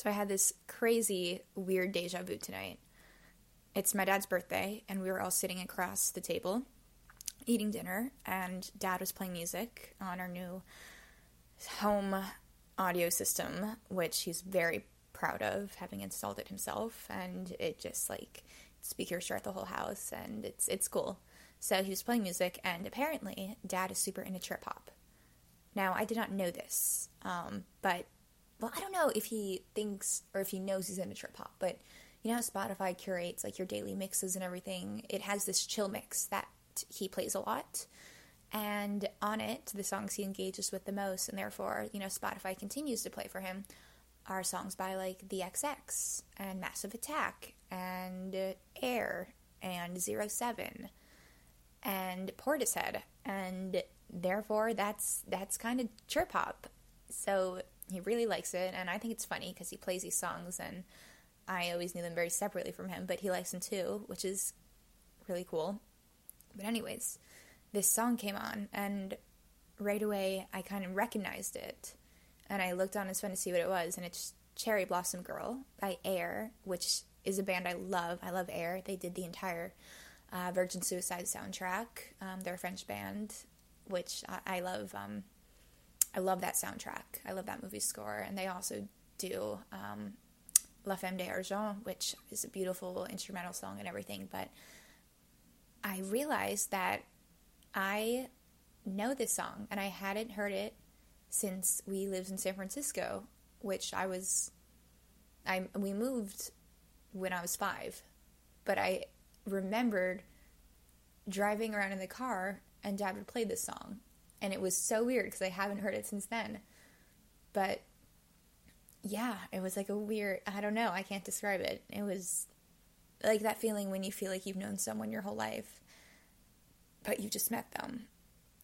So I had this crazy, weird deja vu tonight. It's my dad's birthday, and we were all sitting across the table eating dinner, and dad was playing music on our new home audio system, which he's very proud of having installed it himself, and it just like speakers throughout the whole house, and it's it's cool. So he was playing music, and apparently, dad is super into trip hop. Now, I did not know this, um, but well, I don't know if he thinks or if he knows he's into trip hop, but you know how Spotify curates like your daily mixes and everything? It has this chill mix that he plays a lot. And on it, the songs he engages with the most, and therefore, you know, Spotify continues to play for him, are songs by like The XX and Massive Attack and Air and Zero Seven and Portishead, and therefore that's that's kind of trip hop. So he really likes it, and I think it's funny because he plays these songs, and I always knew them very separately from him, but he likes them too, which is really cool. But anyways, this song came on, and right away I kind of recognized it, and I looked on his phone to see what it was, and it's Cherry Blossom Girl by Air, which is a band I love. I love Air. They did the entire uh, Virgin Suicide soundtrack. Um, they're a French band, which I, I love. Um, I love that soundtrack. I love that movie score, and they also do um, La Femme d'Argent, which is a beautiful instrumental song and everything. But I realized that I know this song, and I hadn't heard it since we lived in San Francisco, which I was. I we moved when I was five, but I remembered driving around in the car and Dad would play this song, and it was so weird because I haven't heard it since then. But yeah, it was like a weird. I don't know. I can't describe it. It was like that feeling when you feel like you've known someone your whole life, but you just met them.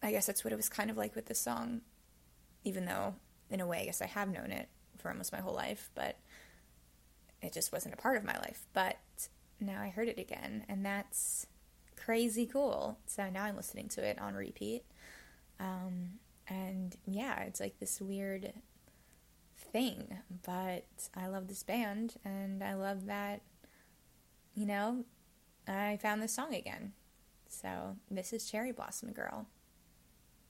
I guess that's what it was kind of like with this song, even though, in a way, I guess I have known it for almost my whole life, but it just wasn't a part of my life. But now I heard it again, and that's crazy cool. So now I'm listening to it on repeat. Um, and yeah, it's like this weird thing, but I love this band, and I love that, you know, I found this song again. So this is Cherry Blossom Girl.